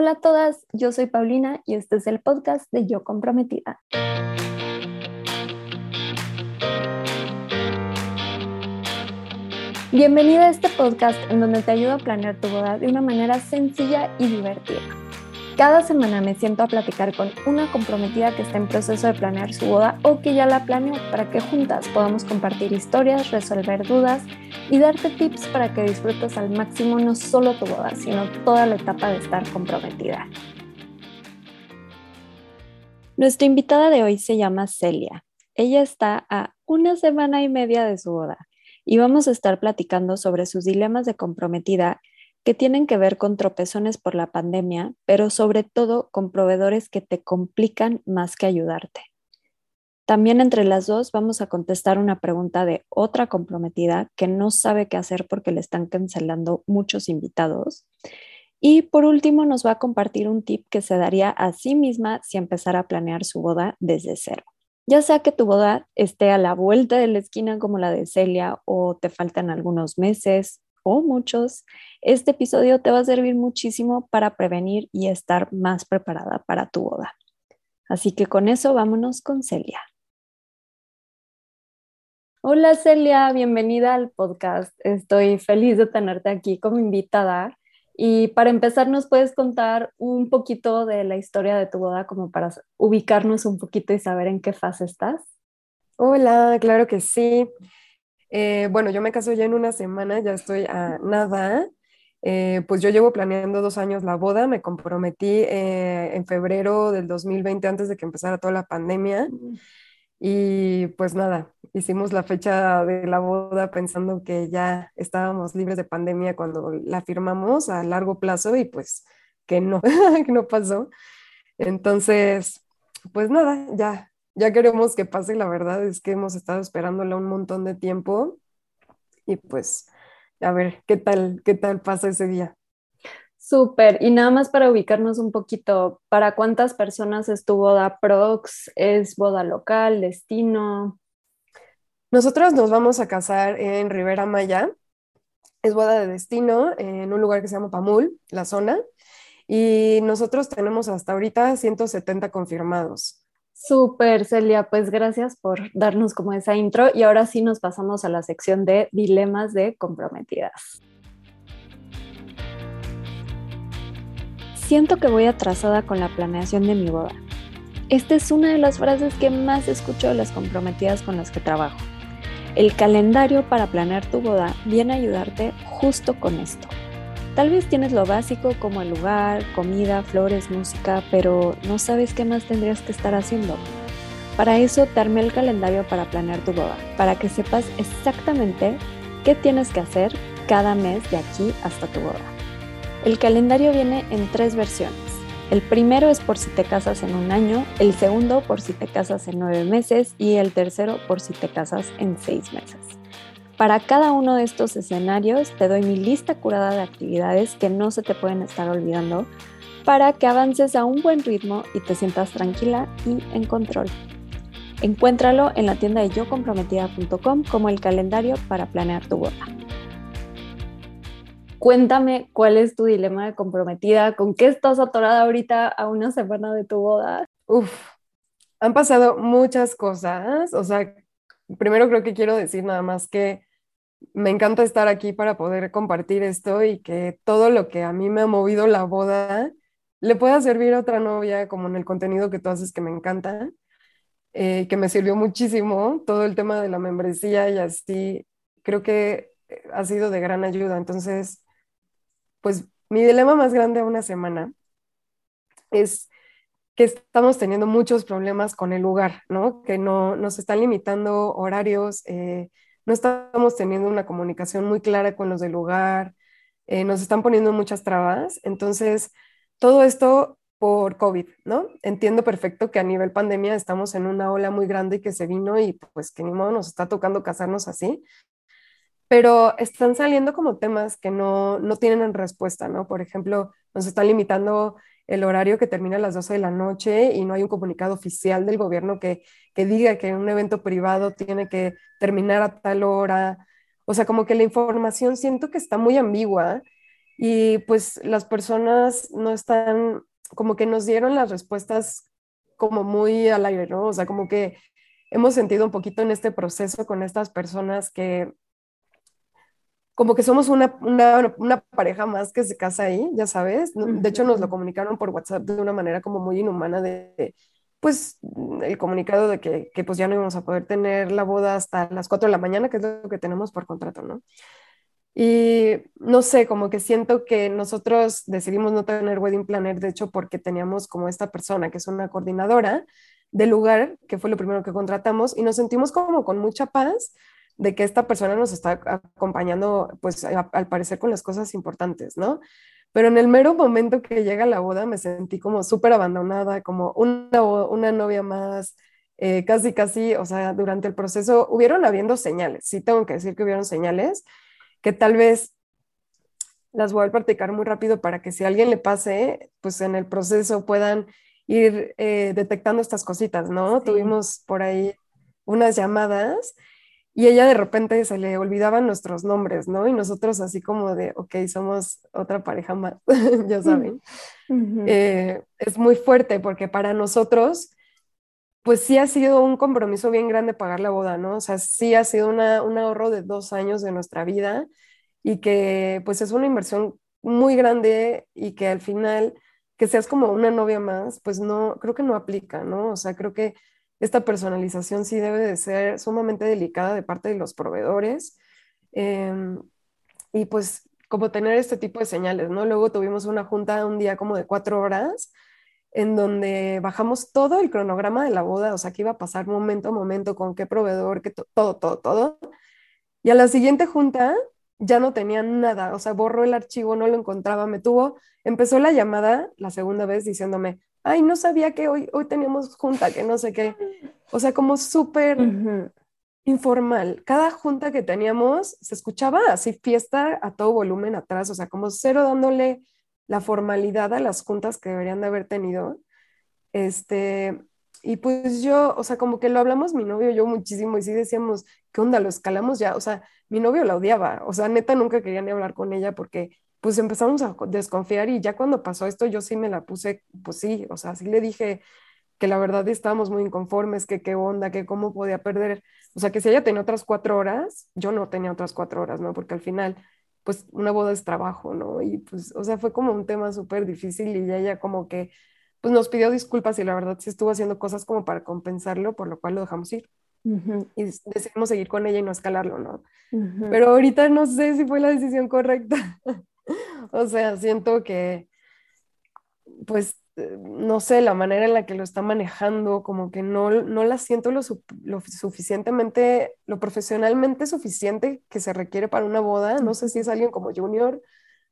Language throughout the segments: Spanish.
Hola a todas, yo soy Paulina y este es el podcast de Yo Comprometida. Bienvenida a este podcast en donde te ayudo a planear tu boda de una manera sencilla y divertida. Cada semana me siento a platicar con una comprometida que está en proceso de planear su boda o que ya la planeó para que juntas podamos compartir historias, resolver dudas y darte tips para que disfrutes al máximo no solo tu boda, sino toda la etapa de estar comprometida. Nuestra invitada de hoy se llama Celia. Ella está a una semana y media de su boda y vamos a estar platicando sobre sus dilemas de comprometida que tienen que ver con tropezones por la pandemia, pero sobre todo con proveedores que te complican más que ayudarte. También entre las dos vamos a contestar una pregunta de otra comprometida que no sabe qué hacer porque le están cancelando muchos invitados. Y por último nos va a compartir un tip que se daría a sí misma si empezara a planear su boda desde cero. Ya sea que tu boda esté a la vuelta de la esquina como la de Celia o te faltan algunos meses o muchos, este episodio te va a servir muchísimo para prevenir y estar más preparada para tu boda. Así que con eso vámonos con Celia. Hola Celia, bienvenida al podcast. Estoy feliz de tenerte aquí como invitada. Y para empezar, ¿nos puedes contar un poquito de la historia de tu boda como para ubicarnos un poquito y saber en qué fase estás? Hola, claro que sí. Eh, bueno, yo me caso ya en una semana, ya estoy a nada. Eh, pues yo llevo planeando dos años la boda, me comprometí eh, en febrero del 2020 antes de que empezara toda la pandemia. Mm. Y pues nada, hicimos la fecha de la boda pensando que ya estábamos libres de pandemia cuando la firmamos a largo plazo y pues que no, que no pasó. Entonces, pues nada, ya, ya queremos que pase, la verdad es que hemos estado esperándola un montón de tiempo y pues a ver qué tal, qué tal pasa ese día. Súper, y nada más para ubicarnos un poquito, ¿para cuántas personas es tu boda prox? ¿Es boda local, destino? Nosotros nos vamos a casar en Rivera Maya, es boda de destino en un lugar que se llama Pamul, la zona, y nosotros tenemos hasta ahorita 170 confirmados. Súper, Celia, pues gracias por darnos como esa intro y ahora sí nos pasamos a la sección de dilemas de comprometidas. Siento que voy atrasada con la planeación de mi boda. Esta es una de las frases que más escucho de las comprometidas con las que trabajo. El calendario para planear tu boda viene a ayudarte justo con esto. Tal vez tienes lo básico como el lugar, comida, flores, música, pero no sabes qué más tendrías que estar haciendo. Para eso te armé el calendario para planear tu boda, para que sepas exactamente qué tienes que hacer cada mes de aquí hasta tu boda. El calendario viene en tres versiones. El primero es por si te casas en un año, el segundo por si te casas en nueve meses y el tercero por si te casas en seis meses. Para cada uno de estos escenarios te doy mi lista curada de actividades que no se te pueden estar olvidando para que avances a un buen ritmo y te sientas tranquila y en control. Encuéntralo en la tienda de yocomprometida.com como el calendario para planear tu boda. Cuéntame cuál es tu dilema de comprometida, con qué estás atorada ahorita a una semana de tu boda. Uf, han pasado muchas cosas. O sea, primero creo que quiero decir nada más que me encanta estar aquí para poder compartir esto y que todo lo que a mí me ha movido la boda le pueda servir a otra novia, como en el contenido que tú haces que me encanta, eh, que me sirvió muchísimo, todo el tema de la membresía y así, creo que eh, ha sido de gran ayuda. Entonces, pues mi dilema más grande a una semana es que estamos teniendo muchos problemas con el lugar, ¿no? Que no nos están limitando horarios. Eh, no estamos teniendo una comunicación muy clara con los del lugar, eh, nos están poniendo muchas trabas. Entonces, todo esto por COVID, ¿no? Entiendo perfecto que a nivel pandemia estamos en una ola muy grande y que se vino y pues que ni modo nos está tocando casarnos así, pero están saliendo como temas que no, no tienen respuesta, ¿no? Por ejemplo, nos están limitando el horario que termina a las 12 de la noche y no hay un comunicado oficial del gobierno que, que diga que un evento privado tiene que terminar a tal hora. O sea, como que la información siento que está muy ambigua y pues las personas no están, como que nos dieron las respuestas como muy al aire, ¿no? O sea, como que hemos sentido un poquito en este proceso con estas personas que como que somos una, una, una, pareja más que se casa ahí, ya sabes. De hecho, nos lo comunicaron por WhatsApp de una manera como muy inhumana de, pues, el comunicado de que, que, pues ya no íbamos a poder tener la boda hasta las 4 de la mañana, que es lo que tenemos por contrato, ¿no? Y no sé, como que siento que nosotros decidimos no tener wedding planner, de hecho, porque teníamos como esta persona que es una coordinadora del lugar, que fue lo primero que contratamos, y nos sentimos como con mucha paz de que esta persona nos está acompañando, pues al parecer con las cosas importantes, ¿no? Pero en el mero momento que llega la boda me sentí como súper abandonada, como una, una novia más, eh, casi, casi, o sea, durante el proceso hubieron habiendo señales, sí tengo que decir que hubieron señales, que tal vez las voy a practicar muy rápido para que si a alguien le pase, pues en el proceso puedan ir eh, detectando estas cositas, ¿no? Tuvimos por ahí unas llamadas y ella de repente se le olvidaban nuestros nombres, ¿no? Y nosotros así como de, ok, somos otra pareja más, ya saben. Eh, es muy fuerte porque para nosotros, pues sí ha sido un compromiso bien grande pagar la boda, ¿no? O sea, sí ha sido una, un ahorro de dos años de nuestra vida y que pues es una inversión muy grande y que al final que seas como una novia más, pues no, creo que no aplica, ¿no? O sea, creo que esta personalización sí debe de ser sumamente delicada de parte de los proveedores. Em, y pues como tener este tipo de señales, ¿no? Luego tuvimos una junta un día como de cuatro horas en donde bajamos todo el cronograma de la boda, o sea, que iba a pasar momento a momento, con qué proveedor, que todo, todo, todo. Y a la siguiente junta ya no tenía nada, o sea, borró el archivo, no lo encontraba, me tuvo, empezó la llamada la segunda vez diciéndome, ay, no sabía que hoy, hoy teníamos junta, que no sé qué. O sea, como súper informal. Cada junta que teníamos se escuchaba así fiesta a todo volumen atrás, o sea, como cero dándole la formalidad a las juntas que deberían de haber tenido. Este, y pues yo, o sea, como que lo hablamos mi novio y yo muchísimo y sí decíamos, ¿qué onda? Lo escalamos ya. O sea, mi novio la odiaba, o sea, neta nunca quería ni hablar con ella porque pues empezamos a desconfiar y ya cuando pasó esto yo sí me la puse, pues sí, o sea, sí le dije que la verdad estábamos muy inconformes, que qué onda, que cómo podía perder, o sea, que si ella tenía otras cuatro horas, yo no tenía otras cuatro horas, ¿no? Porque al final, pues una boda es trabajo, ¿no? Y pues, o sea, fue como un tema súper difícil y ella como que, pues nos pidió disculpas y la verdad sí estuvo haciendo cosas como para compensarlo, por lo cual lo dejamos ir. Y decidimos seguir con ella y no escalarlo, ¿no? Pero ahorita no sé si fue la decisión correcta. o sea, siento que, pues, eh, no sé, la manera en la que lo está manejando, como que no, no la siento lo, suficientemente, lo profesionalmente suficiente que se requiere para una boda. No sé si es alguien como Junior,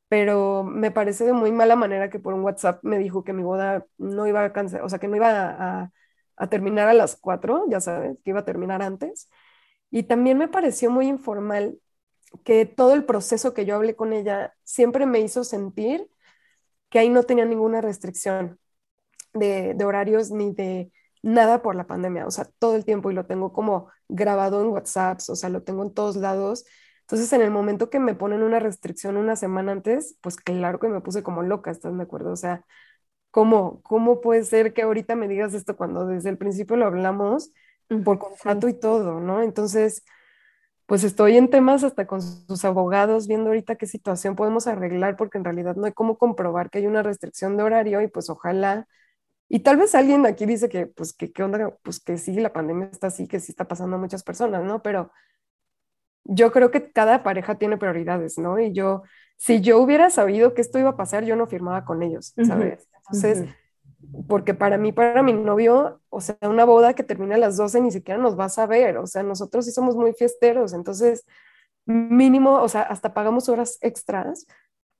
pero me parece de muy mala manera que por un WhatsApp me dijo que mi boda no iba a cancelar, o sea, que no iba a terminar a las cuatro, ya sabes, que iba a terminar antes. Y también me pareció muy informal que todo el proceso que yo hablé con ella siempre me hizo sentir que ahí no tenía ninguna restricción de, horarios ni de nada por la pandemia, o sea, todo el tiempo y lo tengo como grabado en WhatsApp, o sea, lo tengo en todos lados. Entonces, en el momento que me ponen una restricción una semana antes, pues claro que me puse como loca, ¿estás de acuerdo? O sea, ¿cómo, cómo puede ser que ahorita me digas esto cuando desde el principio lo hablamos por contrato y todo, ¿no? Entonces, pues estoy en temas hasta con sus abogados viendo ahorita qué situación podemos arreglar porque en realidad no hay cómo comprobar que hay una restricción de horario y pues ojalá. Y tal vez alguien aquí dice que pues que qué onda pues que sí la pandemia está así que sí está pasando a muchas personas no pero yo creo que cada pareja tiene prioridades no y yo si yo hubiera sabido que esto iba a pasar yo no firmaba con ellos sabes entonces porque para mí, para mi novio, o sea, una boda que termina a las 12 ni siquiera nos vas a ver, o sea, nosotros sí somos muy fiesteros, entonces mínimo, o sea, hasta pagamos horas extras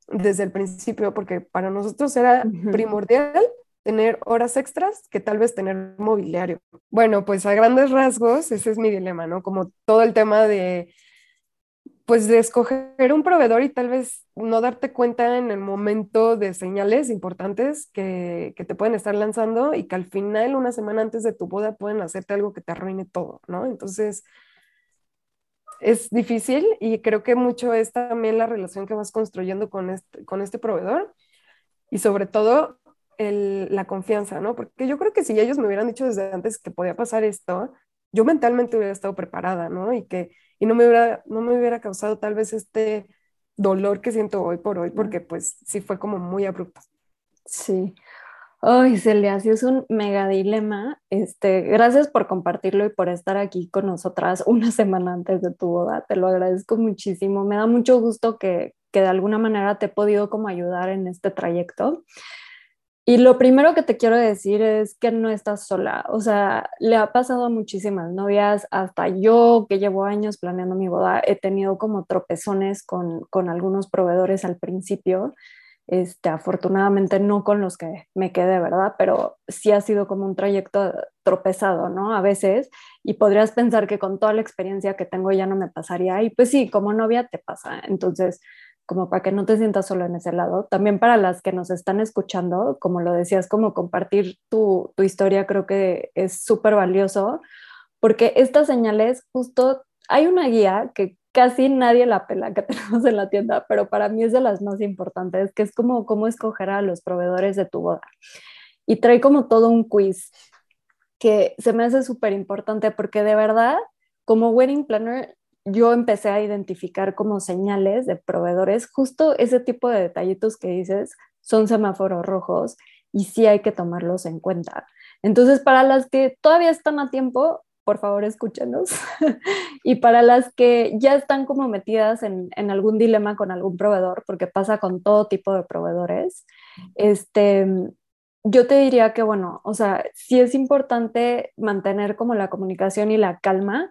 desde el principio, porque para nosotros era primordial tener horas extras que tal vez tener mobiliario. Bueno, pues a grandes rasgos, ese es mi dilema, ¿no? Como todo el tema de pues de escoger un proveedor y tal vez no darte cuenta en el momento de señales importantes que, te pueden estar lanzando y que al final, una semana antes de tu boda, pueden hacerte algo que te arruine todo, ¿no? Entonces, es difícil y creo que mucho es también la relación que vas construyendo con este, con este proveedor y sobre todo el, la confianza, ¿no? Porque yo creo que si ellos me hubieran dicho desde antes que podía pasar esto, yo mentalmente hubiera estado preparada, ¿no? Y que y no me hubiera, no me hubiera causado tal vez este dolor que siento hoy por hoy, porque pues sí fue como muy abrupto. Sí. Ay, Celia, sí es un mega dilema. Este, gracias por compartirlo y por estar aquí con nosotras una semana antes de tu boda. Te lo agradezco muchísimo. Me da mucho gusto que, que de alguna manera te he podido como ayudar en este trayecto. Y lo primero que te quiero decir es que no estás sola. O sea, le ha pasado a muchísimas novias, hasta yo que llevo años planeando mi boda, he tenido como tropezones con, con algunos proveedores al principio este, afortunadamente no con los que me quedé, ¿verdad? Pero sí ha sido como un trayecto tropezado, ¿no? A veces, y podrías pensar que con toda la experiencia que tengo ya no me pasaría, y pues sí, como novia te pasa, entonces, como para que no te sientas solo en ese lado, también para las que nos están escuchando, como lo decías, como compartir tu, tu historia creo que es súper valioso, porque estas señales justo hay una guía que casi nadie la pela que tenemos en la tienda, pero para mí es de las más importantes, que es como cómo escoger a los proveedores de tu boda. Y trae como todo un quiz que se me hace súper importante porque de verdad, como wedding planner, yo empecé a identificar como señales de proveedores, justo ese tipo de detallitos que dices son semáforos rojos y sí hay que tomarlos en cuenta. Entonces, para las que todavía están a tiempo, por favor escúchenos. y para las que ya están como metidas en, en, algún dilema con algún proveedor, porque pasa con todo tipo de proveedores, este, yo te diría que, bueno, o sea, sí es importante mantener como la comunicación y la calma.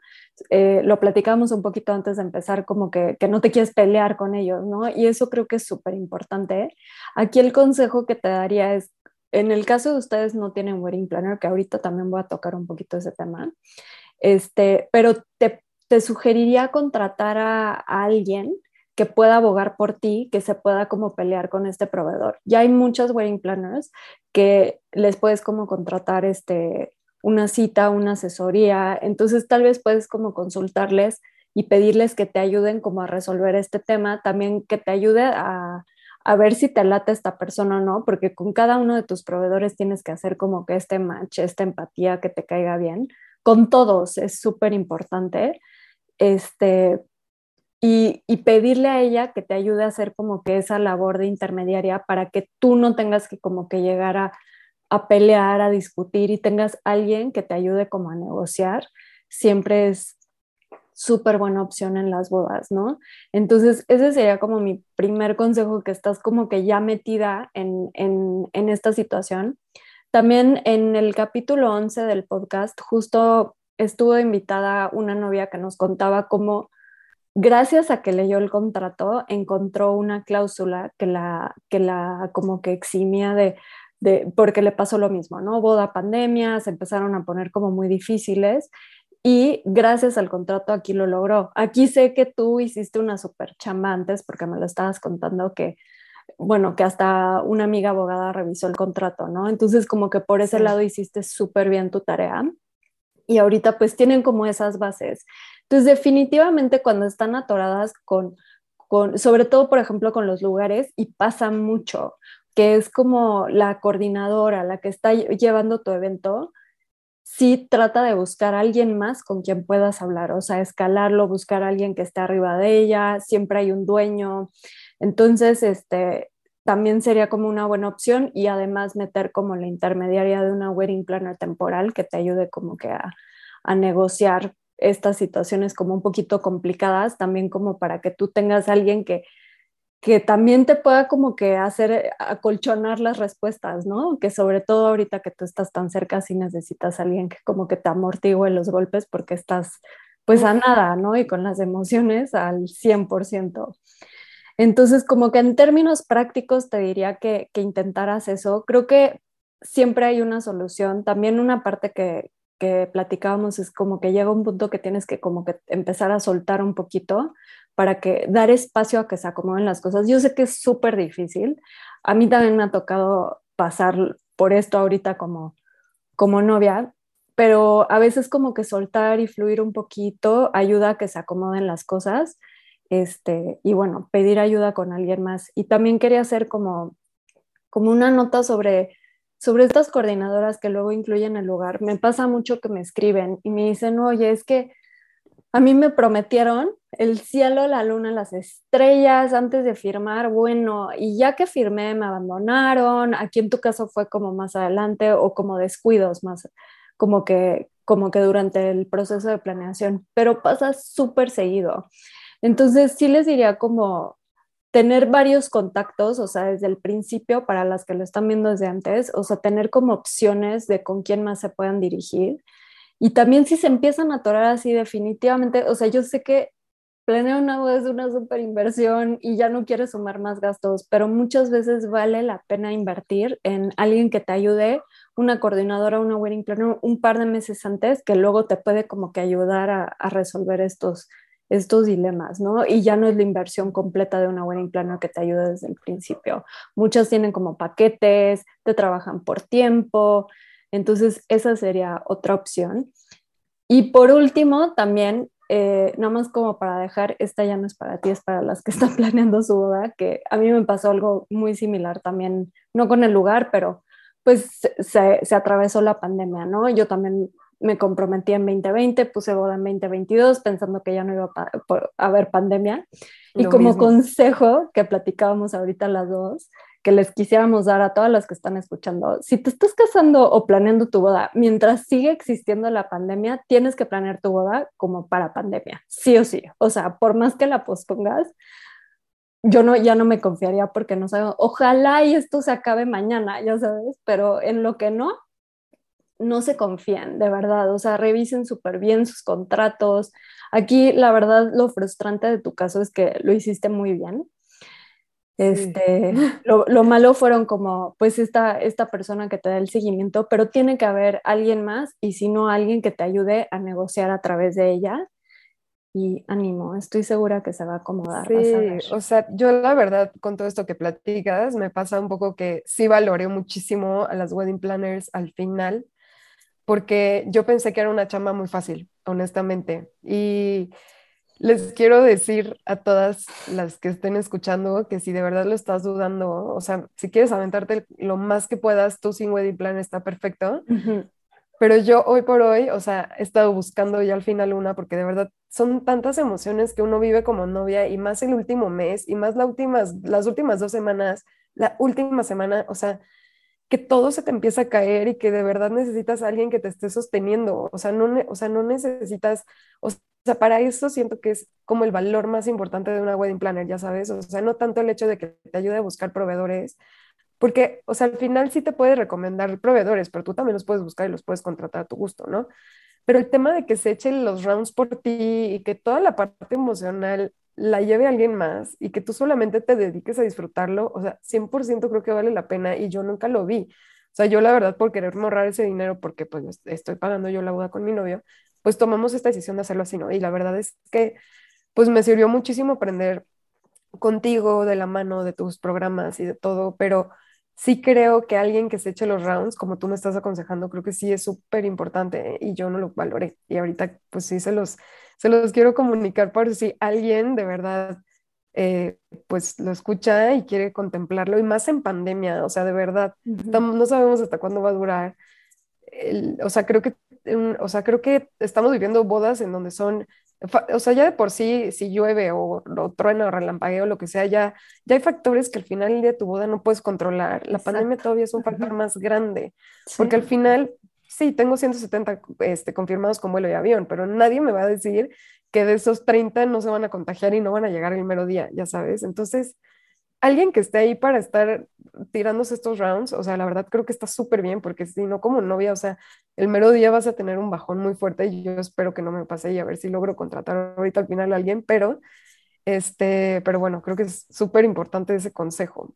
Eh, lo platicamos un poquito antes de empezar, como que, que no te quieres pelear con ellos, ¿no? Y eso creo que es súper importante. Aquí el consejo que te daría es en el caso de ustedes no tienen wedding planner, que ahorita también voy a tocar un poquito ese tema, este, pero te, te sugeriría contratar a, alguien que pueda abogar por ti, que se pueda como pelear con este proveedor. Ya hay muchas wedding planners que les puedes como contratar este, una cita, una asesoría, entonces tal vez puedes como consultarles y pedirles que te ayuden como a resolver este tema, también que te ayude a, a ver si te late esta persona o no, porque con cada uno de tus proveedores tienes que hacer como que este match, esta empatía que te caiga bien. Con todos es súper importante. Este, y, pedirle a ella que te ayude a hacer como que esa labor de intermediaria para que tú no tengas que como que llegar a, a pelear, a discutir y tengas alguien que te ayude como a negociar. Siempre es súper buena opción en las bodas, ¿no? Entonces, ese sería como mi primer consejo, que estás como que ya metida en, en, en esta situación. También en el capítulo 11 del podcast, justo estuvo invitada una novia que nos contaba cómo, gracias a que leyó el contrato, encontró una cláusula que la, que la como que eximia de, de, porque le pasó lo mismo, ¿no? Boda, pandemia, se empezaron a poner como muy difíciles y gracias al contrato aquí lo logró. Aquí sé que tú hiciste una super chamba antes porque me lo estabas contando que, bueno, que hasta una amiga abogada revisó el contrato, ¿no? Entonces como que por ese lado hiciste súper bien tu tarea y ahorita pues tienen como esas bases. Entonces definitivamente cuando están atoradas con, con, sobre todo por ejemplo con los lugares y pasa mucho, que es como la coordinadora, la que está llevando tu evento, sí trata de buscar a alguien más con quien puedas hablar, o sea, escalarlo, buscar a alguien que esté arriba de ella, siempre hay un dueño. Entonces, este, también sería como una buena opción y además meter como la intermediaria de una wedding planner temporal que te ayude como que a, a negociar estas situaciones como un poquito complicadas, también como para que tú tengas a alguien que que también te pueda como que hacer acolchonar las respuestas, ¿no? Que sobre todo ahorita que tú estás tan cerca, sí necesitas a alguien que como que te amortigue los golpes porque estás pues a nada, ¿no? Y con las emociones al 100%. Entonces, como que en términos prácticos te diría que, que intentaras eso. Creo que siempre hay una solución. También una parte que, que platicábamos es como que llega un punto que tienes que como que empezar a soltar un poquito para que dar espacio a que se acomoden las cosas. Yo sé que es súper difícil. A mí también me ha tocado pasar por esto ahorita como, como novia, pero a veces como que soltar y fluir un poquito ayuda a que se acomoden las cosas. Este, y bueno, pedir ayuda con alguien más. Y también quería hacer como, como una nota sobre, sobre estas coordinadoras que luego incluyen el lugar. Me pasa mucho que me escriben y me dicen, oye, es que a mí me prometieron el cielo, la luna, las estrellas antes de firmar, bueno, y ya que firmé me abandonaron, aquí en tu caso fue como más adelante o como descuidos más, como que, como que durante el proceso de planeación, pero pasa súper seguido. Entonces sí les diría como tener varios contactos, o sea, desde el principio para las que lo están viendo desde antes, o sea, tener como opciones de con quién más se puedan dirigir. Y también si se empiezan a atorar así definitivamente, o sea, yo sé que planear una boda es una super inversión y ya no quieres sumar más gastos, pero muchas veces vale la pena invertir en alguien que te ayude, una coordinadora, una wedding planner, un par de meses antes, que luego te puede como que ayudar a, a resolver estos, estos dilemas, ¿no? Y ya no es la inversión completa de una wedding planner que te ayuda desde el principio. Muchas tienen como paquetes, te trabajan por tiempo, entonces, esa sería otra opción. Y por último, también, eh, nada más como para dejar, esta ya no es para ti, es para las que están planeando su boda, que a mí me pasó algo muy similar también, no con el lugar, pero pues se, se atravesó la pandemia, ¿no? Yo también me comprometí en 2020, puse boda en 2022 pensando que ya no iba a, haber pandemia. y como consejo que platicábamos ahorita las dos, que les quisiéramos dar a todas las que están escuchando, si te estás casando o planeando tu boda, mientras sigue existiendo la pandemia, tienes que planear tu boda como para pandemia, sí o sí. O sea, por más que la pospongas, yo no, ya no me confiaría porque no sabemos, ojalá y esto se acabe mañana, ya sabes, pero en lo que no, no se confían, de verdad, o sea, revisen súper bien sus contratos. Aquí, la verdad, lo frustrante de tu caso es que lo hiciste muy bien, este, lo, malo fueron como, pues esta, esta persona que te da el seguimiento, pero tiene que haber alguien más y si no, alguien que te ayude a negociar a través de ella. Y ánimo, estoy segura que se va a acomodar. Sí, o sea, yo la verdad, con todo esto que platicas, me pasa un poco que sí valoré muchísimo a las wedding planners al final, porque yo pensé que era una chamba muy fácil, honestamente. Y les quiero decir a todas las que estén escuchando que si de verdad lo estás dudando, o sea, si quieres aventarte lo más que puedas, tú sin wedding plan está perfecto. Pero yo hoy por hoy, o sea, he estado buscando ya al final una porque de verdad son tantas emociones que uno vive como novia y más el último mes y más las últimas, las últimas dos semanas, la última semana, o sea, que todo se te empieza a caer y que de verdad necesitas a alguien que te esté sosteniendo, o sea, no, o sea, no necesitas, o sea, para eso siento que es como el valor más importante de una wedding planner, ya sabes, o sea, no tanto el hecho de que te ayude a buscar proveedores, porque, o sea, al final sí te puede recomendar proveedores, pero tú también los puedes buscar y los puedes contratar a tu gusto, ¿no? Pero el tema de que se echen los rounds por ti y que toda la parte emocional la lleve alguien más y que tú solamente te dediques a disfrutarlo, o sea, 100% creo que vale la pena y yo nunca lo vi. O sea, yo la verdad por querer ahorrar ese dinero porque pues estoy pagando yo la boda con mi novio, pues tomamos esta decisión de hacerlo así, ¿no? Y la verdad es que, pues me sirvió muchísimo aprender contigo de la mano de tus programas y de todo, pero sí creo que alguien que se eche los rounds, como tú me estás aconsejando, creo que sí es súper importante y yo no lo valoré. Y ahorita, pues sí, se los, se los quiero comunicar por si alguien de verdad, eh, pues lo escucha y quiere contemplarlo, y más en pandemia, o sea, de verdad, no sabemos hasta cuándo va a durar. o sea, creo que o sea, creo que estamos viviendo bodas en donde son, o sea, ya de por sí, si llueve o, o truena o relampagueo o lo que sea, ya, ya hay factores que al final de tu boda no puedes controlar. La pandemia todavía es un factor más grande, porque al final, sí, tengo 170 este, confirmados con vuelo de avión, pero nadie me va a decir que de esos 30 no se van a contagiar y no van a llegar el mero día, ya sabes. Entonces, alguien que esté ahí para estar tirándose estos rounds, o sea, la verdad creo que está súper bien, porque si no como novia, o sea, el mero día vas a tener un bajón muy fuerte y yo espero que no me pase y a ver si logro contratar ahorita al final a alguien, pero, este, pero bueno, creo que es súper importante ese consejo.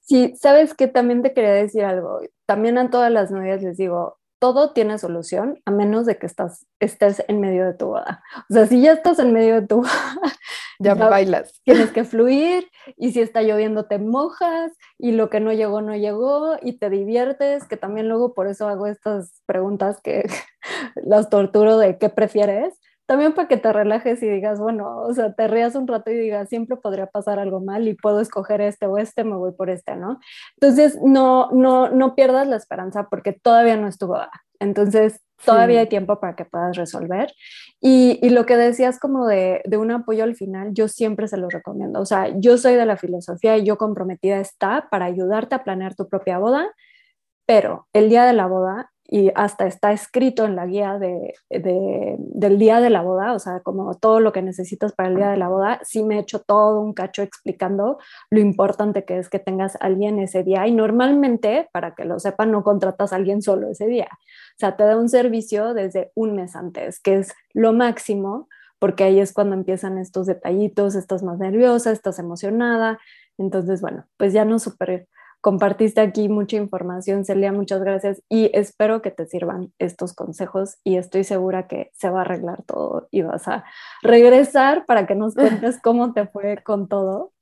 Sí, sabes que también te quería decir algo. También a todas las novias les digo, todo tiene solución a menos de que estás, estés en medio de tu boda. O sea, si ya estás en medio de tu boda, ya, bailas. Tienes que fluir y si está lloviendo te mojas y lo que no llegó no llegó y te diviertes, que también luego por eso hago estas preguntas que las torturo de qué prefieres, también para que te relajes y digas, bueno, o sea, te rías un rato y digas, siempre podría pasar algo mal y puedo escoger este o este, me voy por este, ¿no? Entonces, no, no, no pierdas la esperanza porque todavía no estuvo Entonces, todavía hay tiempo para que puedas resolver. Y, y lo que decías como de, de, un apoyo al final, yo siempre se lo recomiendo. O sea, yo soy de la filosofía y yo comprometida está para ayudarte a planear tu propia boda, pero el día de la boda y hasta está escrito en la guía de, del día de la boda, o sea, como todo lo que necesitas para el día de la boda, sí me he hecho todo un cacho explicando lo importante que es que tengas a alguien ese día y normalmente, para que lo sepan, no contratas a alguien solo ese día, o sea, te da un servicio desde un mes antes, que es lo máximo, porque ahí es cuando empiezan estos detallitos, estás más nerviosa, estás emocionada, entonces, bueno, pues ya no super compartiste aquí mucha información, Celia, muchas gracias y espero que te sirvan estos consejos y estoy segura que se va a arreglar todo y vas a regresar para que nos cuentes cómo te fue con todo.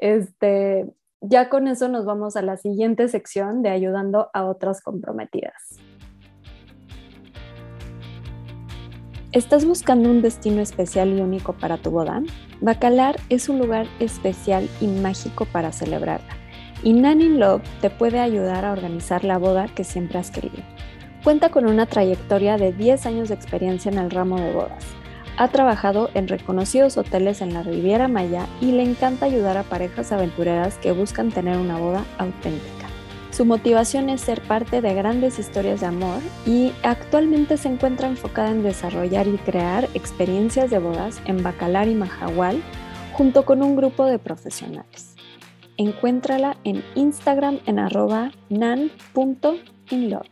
Este, ya con eso nos vamos a la siguiente sección de ayudando a otras comprometidas. ¿Estás buscando un destino especial y único para tu boda? Bacalar es un lugar especial y mágico para celebrarla y Nanny Love te puede ayudar a organizar la boda que siempre has querido. Cuenta con una trayectoria de 10 años de experiencia en el ramo de bodas. Ha trabajado en reconocidos hoteles en la Riviera Maya y le encanta ayudar a parejas aventureras que buscan tener una boda auténtica. Su motivación es ser parte de grandes historias de amor y actualmente se encuentra enfocada en desarrollar y crear experiencias de bodas en Bacalar y Mahahual junto con un grupo de profesionales encuéntrala en Instagram en arroba nan.inlove.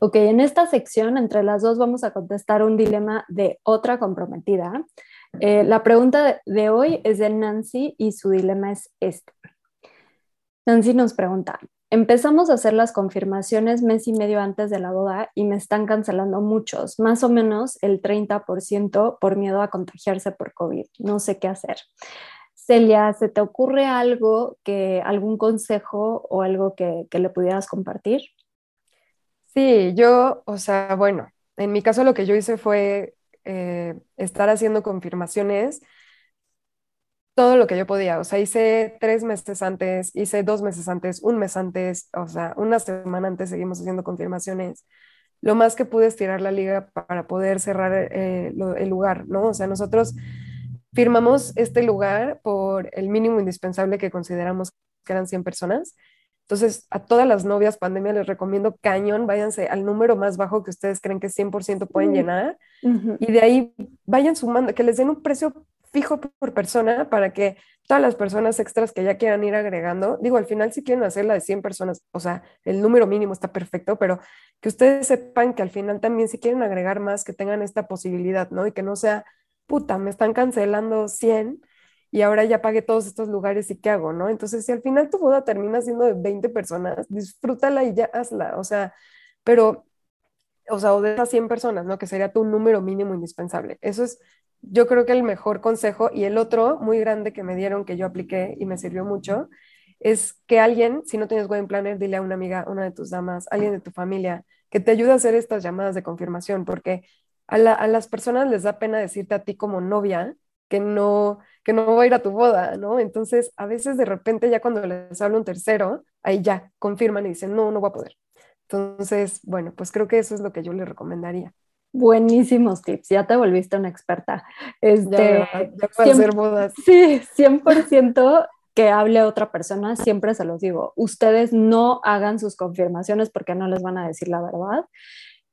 Ok, en esta sección entre las dos vamos a contestar un dilema de otra comprometida. Eh, la pregunta de hoy es de Nancy y su dilema es este. Nancy nos pregunta, empezamos a hacer las confirmaciones mes y medio antes de la boda y me están cancelando muchos, más o menos el 30% por miedo a contagiarse por COVID. No sé qué hacer. Celia, ¿se te ocurre algo, que, algún consejo o algo que, le pudieras compartir? Sí, yo, o sea, bueno, en mi caso lo que yo hice fue eh, estar haciendo confirmaciones todo lo que yo podía. O sea, hice tres meses antes, hice dos meses antes, un mes antes, o sea, una semana antes seguimos haciendo confirmaciones. Lo más que pude estirar la liga para poder cerrar eh, el lugar, ¿no? O sea, nosotros firmamos este lugar por el mínimo indispensable que consideramos que eran 100 personas. Entonces, a todas las novias pandemia les recomiendo cañón, váyanse al número más bajo que ustedes creen que 100% pueden llenar y de ahí vayan sumando, que les den un precio fijo por persona para que todas las personas extras que ya quieran ir agregando, digo, al final si quieren hacer la de 100 personas, o sea, el número mínimo está perfecto, pero que ustedes sepan que al final también si quieren agregar más, que tengan esta posibilidad, ¿no? Y que no sea puta, me están cancelando 100 y ahora ya pagué todos estos lugares y qué hago, ¿no? Entonces, si al final tu boda termina siendo de 20 personas, disfrútala y ya hazla, o sea, pero, o sea, o de esas 100 personas, ¿no? Que sería tu número mínimo indispensable. Eso es, yo creo que el mejor consejo. Y el otro muy grande que me dieron, que yo apliqué y me sirvió mucho, es que alguien, si no tienes wedding planner, dile a una amiga, una de tus damas, alguien de tu familia, que te ayude a hacer estas llamadas de confirmación, porque a, las personas les da pena decirte a ti como novia que no, que no va a ir a tu boda, ¿no? Entonces, a veces de repente ya cuando les habla un tercero, ahí ya confirman y dicen, no, no va a poder. Entonces, bueno, pues creo que eso es lo que yo le recomendaría. Buenísimos tips, ya te volviste una experta. Este, ya, hacer bodas. Sí, 100% que hable otra persona, siempre se los digo, ustedes no hagan sus confirmaciones porque no les van a decir la verdad.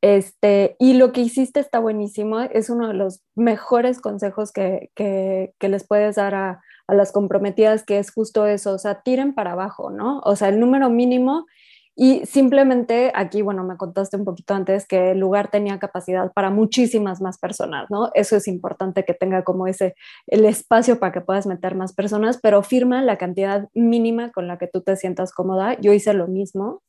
Este, y lo que hiciste está buenísimo, es uno de los mejores consejos que, que, les puedes dar a, a, las comprometidas, que es justo eso, o sea, tiren para abajo, ¿no? O sea, el número mínimo Y simplemente aquí, bueno, me contaste un poquito antes que el lugar tenía capacidad para muchísimas más personas, ¿no? Eso es importante que tenga como ese, el espacio para que puedas meter más personas, pero firma la cantidad mínima con la que tú te sientas cómoda. Yo hice lo mismo.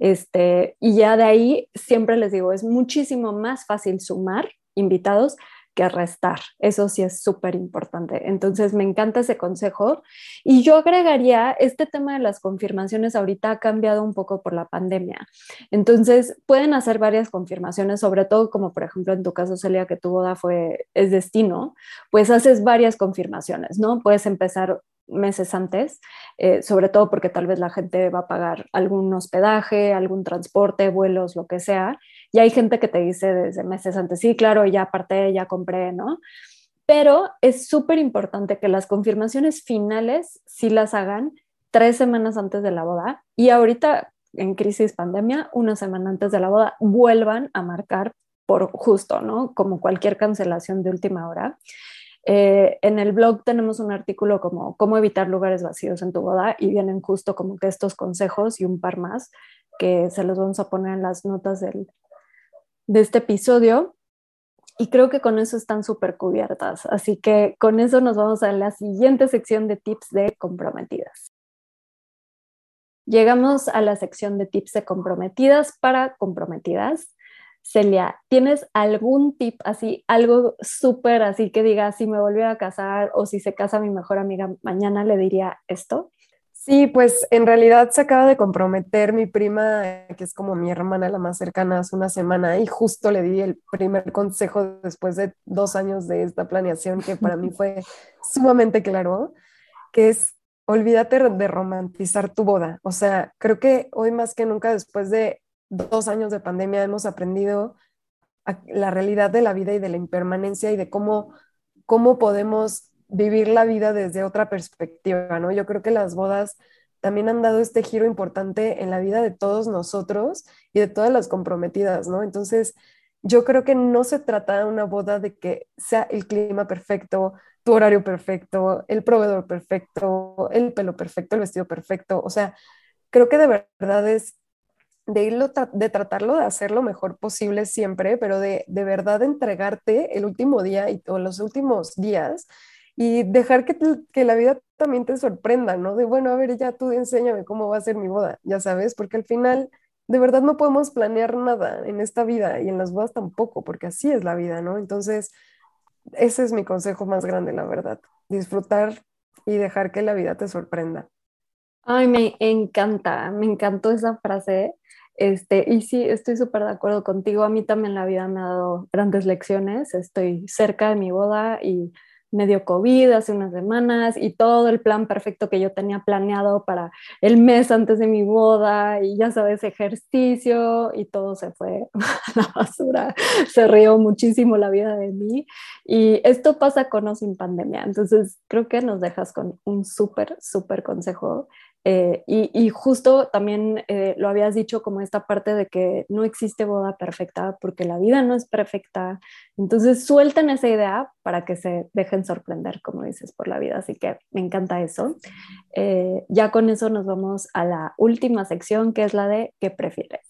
Este, y ya de ahí siempre les digo, es muchísimo más fácil sumar invitados que restar. Eso sí es súper importante. Entonces, me encanta ese consejo. Y yo agregaría, este tema de las confirmaciones ahorita ha cambiado un poco por la pandemia. Entonces, pueden hacer varias confirmaciones, sobre todo como por ejemplo en tu caso, Celia, que tu boda fue, es destino, pues haces varias confirmaciones, ¿no? Puedes empezar meses antes, eh, sobre todo porque tal vez la gente va a pagar algún hospedaje, algún transporte, vuelos, lo que sea, y hay gente que te dice desde meses antes, sí, claro, ya aparté, ya compré, ¿no? Pero es súper importante que las confirmaciones finales sí las hagan tres semanas antes de la boda y ahorita en crisis pandemia, una semana antes de la boda, vuelvan a marcar por justo, ¿no? Como cualquier cancelación de última hora. Eh, en el blog tenemos un artículo como cómo evitar lugares vacíos en tu boda y vienen justo como que estos consejos y un par más que se los vamos a poner en las notas del, de este episodio. Y creo que con eso están súper cubiertas. Así que con eso nos vamos a la siguiente sección de tips de comprometidas. Llegamos a la sección de tips de comprometidas para comprometidas. Celia, ¿tienes algún tip así, algo súper así que diga, si me volviera a casar o si se casa mi mejor amiga mañana, le diría esto? Sí, pues en realidad se acaba de comprometer mi prima, que es como mi hermana la más cercana, hace una semana y justo le di el primer consejo después de dos años de esta planeación que para mí fue sumamente claro, que es olvídate de romantizar tu boda. O sea, creo que hoy más que nunca después de dos años de pandemia hemos aprendido la realidad de la vida y de la impermanencia y de cómo, cómo podemos vivir la vida desde otra perspectiva, ¿no? Yo creo que las bodas también han dado este giro importante en la vida de todos nosotros y de todas las comprometidas, ¿no? Entonces, yo creo que no se trata de una boda de que sea el clima perfecto, tu horario perfecto, el proveedor perfecto, el pelo perfecto, el vestido perfecto. O sea, creo que de verdad es de irlo, de tratarlo de hacer lo mejor posible siempre, pero de, de verdad entregarte el último día y, o los últimos días y dejar que, que, la vida también te sorprenda, ¿no? De, bueno, a ver, ya tú enséñame cómo va a ser mi boda, ya sabes, porque al final de verdad no podemos planear nada en esta vida y en las bodas tampoco, porque así es la vida, ¿no? Entonces, ese es mi consejo más grande, la verdad, disfrutar y dejar que la vida te sorprenda. Ay, me encanta, me encantó esa frase. Este, y sí, estoy súper de acuerdo contigo. A mí también la vida me ha dado grandes lecciones. Estoy cerca de mi boda y medio COVID hace unas semanas y todo el plan perfecto que yo tenía planeado para el mes antes de mi boda y ya sabes, ejercicio y todo se fue a la basura. Se rió muchísimo la vida de mí y esto pasa con o sin pandemia. Entonces creo que nos dejas con un súper, súper consejo eh, y, justo también eh, lo habías dicho como esta parte de que no existe boda perfecta porque la vida no es perfecta. Entonces suelten esa idea para que se dejen sorprender, como dices, por la vida. Así que me encanta eso. Eh, ya con eso nos vamos a la última sección que es la de ¿qué prefieres?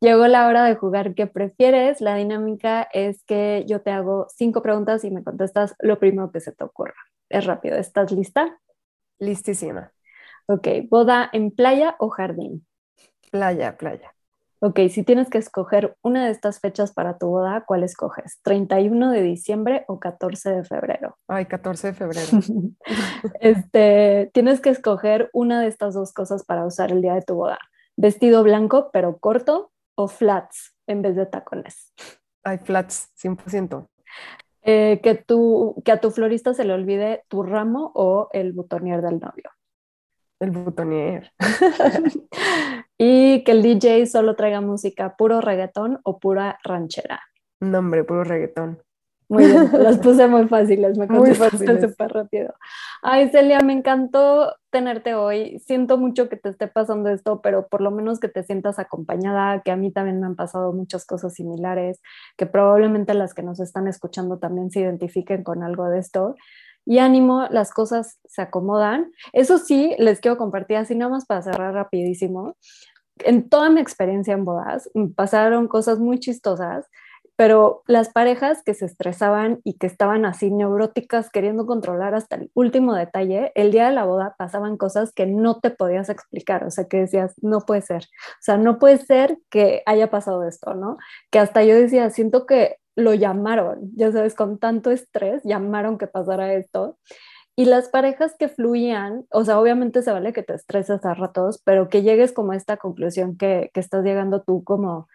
Llegó la hora de jugar ¿qué prefieres? La dinámica es que yo te hago cinco preguntas y me contestas lo primero que se te ocurra es rápido. ¿Estás lista? Listísima. Ok, ¿boda en playa o jardín? Playa, playa. Ok, si tienes que escoger una de estas fechas para tu boda, ¿cuál escoges? ¿31 de diciembre o 14 de febrero? Ay, 14 de febrero. este, tienes que escoger una de estas dos cosas para usar el día de tu boda. ¿Vestido blanco pero corto o flats en vez de tacones? Ay, flats, 100%. Eh, que, tu, que a tu florista se le olvide tu ramo o el butonier del novio. El butonier. y que el DJ solo traiga música puro reggaetón o pura ranchera. No, hombre, puro reggaetón. Muy bien, las puse muy fáciles, me fáciles. súper rápido. Ay, Celia, me encantó tenerte hoy. Siento mucho que te esté pasando esto, pero por lo menos que te sientas acompañada, que a mí también me han pasado muchas cosas similares, que probablemente las que nos están escuchando también se identifiquen con algo de esto. y ánimo, las cosas se acomodan. Eso sí, les quiero compartir así nada más para cerrar rapidísimo. En toda mi experiencia en bodas pasaron cosas muy chistosas pero las parejas que se estresaban y que estaban así neuróticas queriendo controlar hasta el último detalle, el día de la boda pasaban cosas que no te podías explicar, o sea, que decías, no puede ser, o sea, no puede ser que haya pasado esto, ¿no? Que hasta yo decía, siento que lo llamaron, ya sabes, con tanto estrés, llamaron que pasara esto. Y las parejas que fluían, o sea, obviamente se vale que te estreses a ratos, pero que llegues como a esta conclusión que, que estás llegando tú como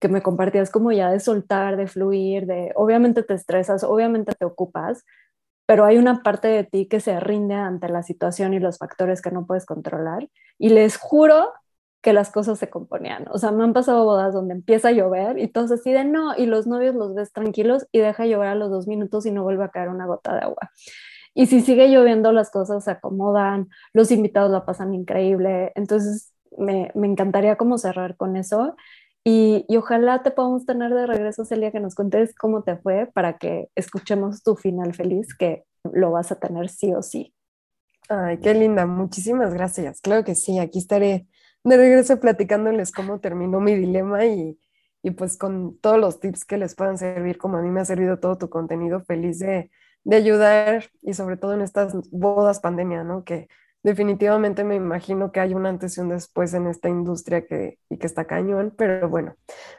que me compartías como ya de soltar, de fluir, de obviamente te estresas, obviamente te ocupas, pero hay una parte de ti que se rinde ante la situación y los factores que no puedes controlar. Y les juro que las cosas se componían. O sea, me han pasado bodas donde empieza a llover y todos así de no, y los novios los ves tranquilos y deja llover a los dos minutos y no vuelve a caer una gota de agua. Y si sigue lloviendo, las cosas se acomodan, los invitados la pasan increíble. Entonces, me, me encantaría como cerrar con eso y, ojalá te podamos tener de regreso, Celia, que nos cuentes cómo te fue para que escuchemos tu final feliz, que lo vas a tener sí o sí. Ay, qué linda, muchísimas gracias. Claro que sí, aquí estaré de regreso platicándoles cómo terminó mi dilema y, y pues con todos los tips que les puedan servir, como a mí me ha servido todo tu contenido, feliz de, de ayudar y sobre todo en estas bodas pandemia, ¿no? Que definitivamente me imagino que hay un antes y un después en esta industria que, y que está cañón, pero bueno,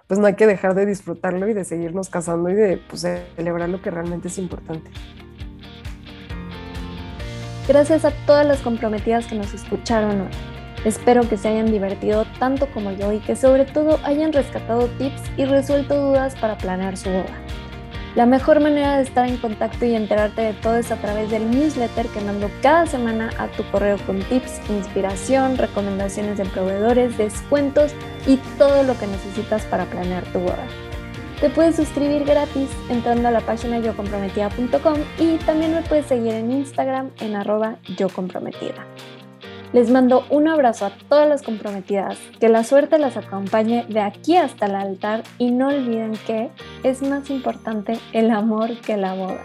pues no hay que dejar de disfrutarlo y de seguirnos casando y de pues, celebrar lo que realmente es importante. Gracias a todas las comprometidas que nos escucharon hoy. Espero que se hayan divertido tanto como yo y que sobre todo hayan rescatado tips y resuelto dudas para planear su boda. La mejor manera de estar en contacto y enterarte de todo es a través del newsletter que mando cada semana a tu correo con tips, inspiración, recomendaciones de proveedores, descuentos y todo lo que necesitas para planear tu boda. Te puedes suscribir gratis entrando a la página yocomprometida.com y también me puedes seguir en Instagram en arroba yocomprometida. Les mando un abrazo a todas las comprometidas, que la suerte las acompañe de aquí hasta el altar y no olviden que es más importante el amor que la boda.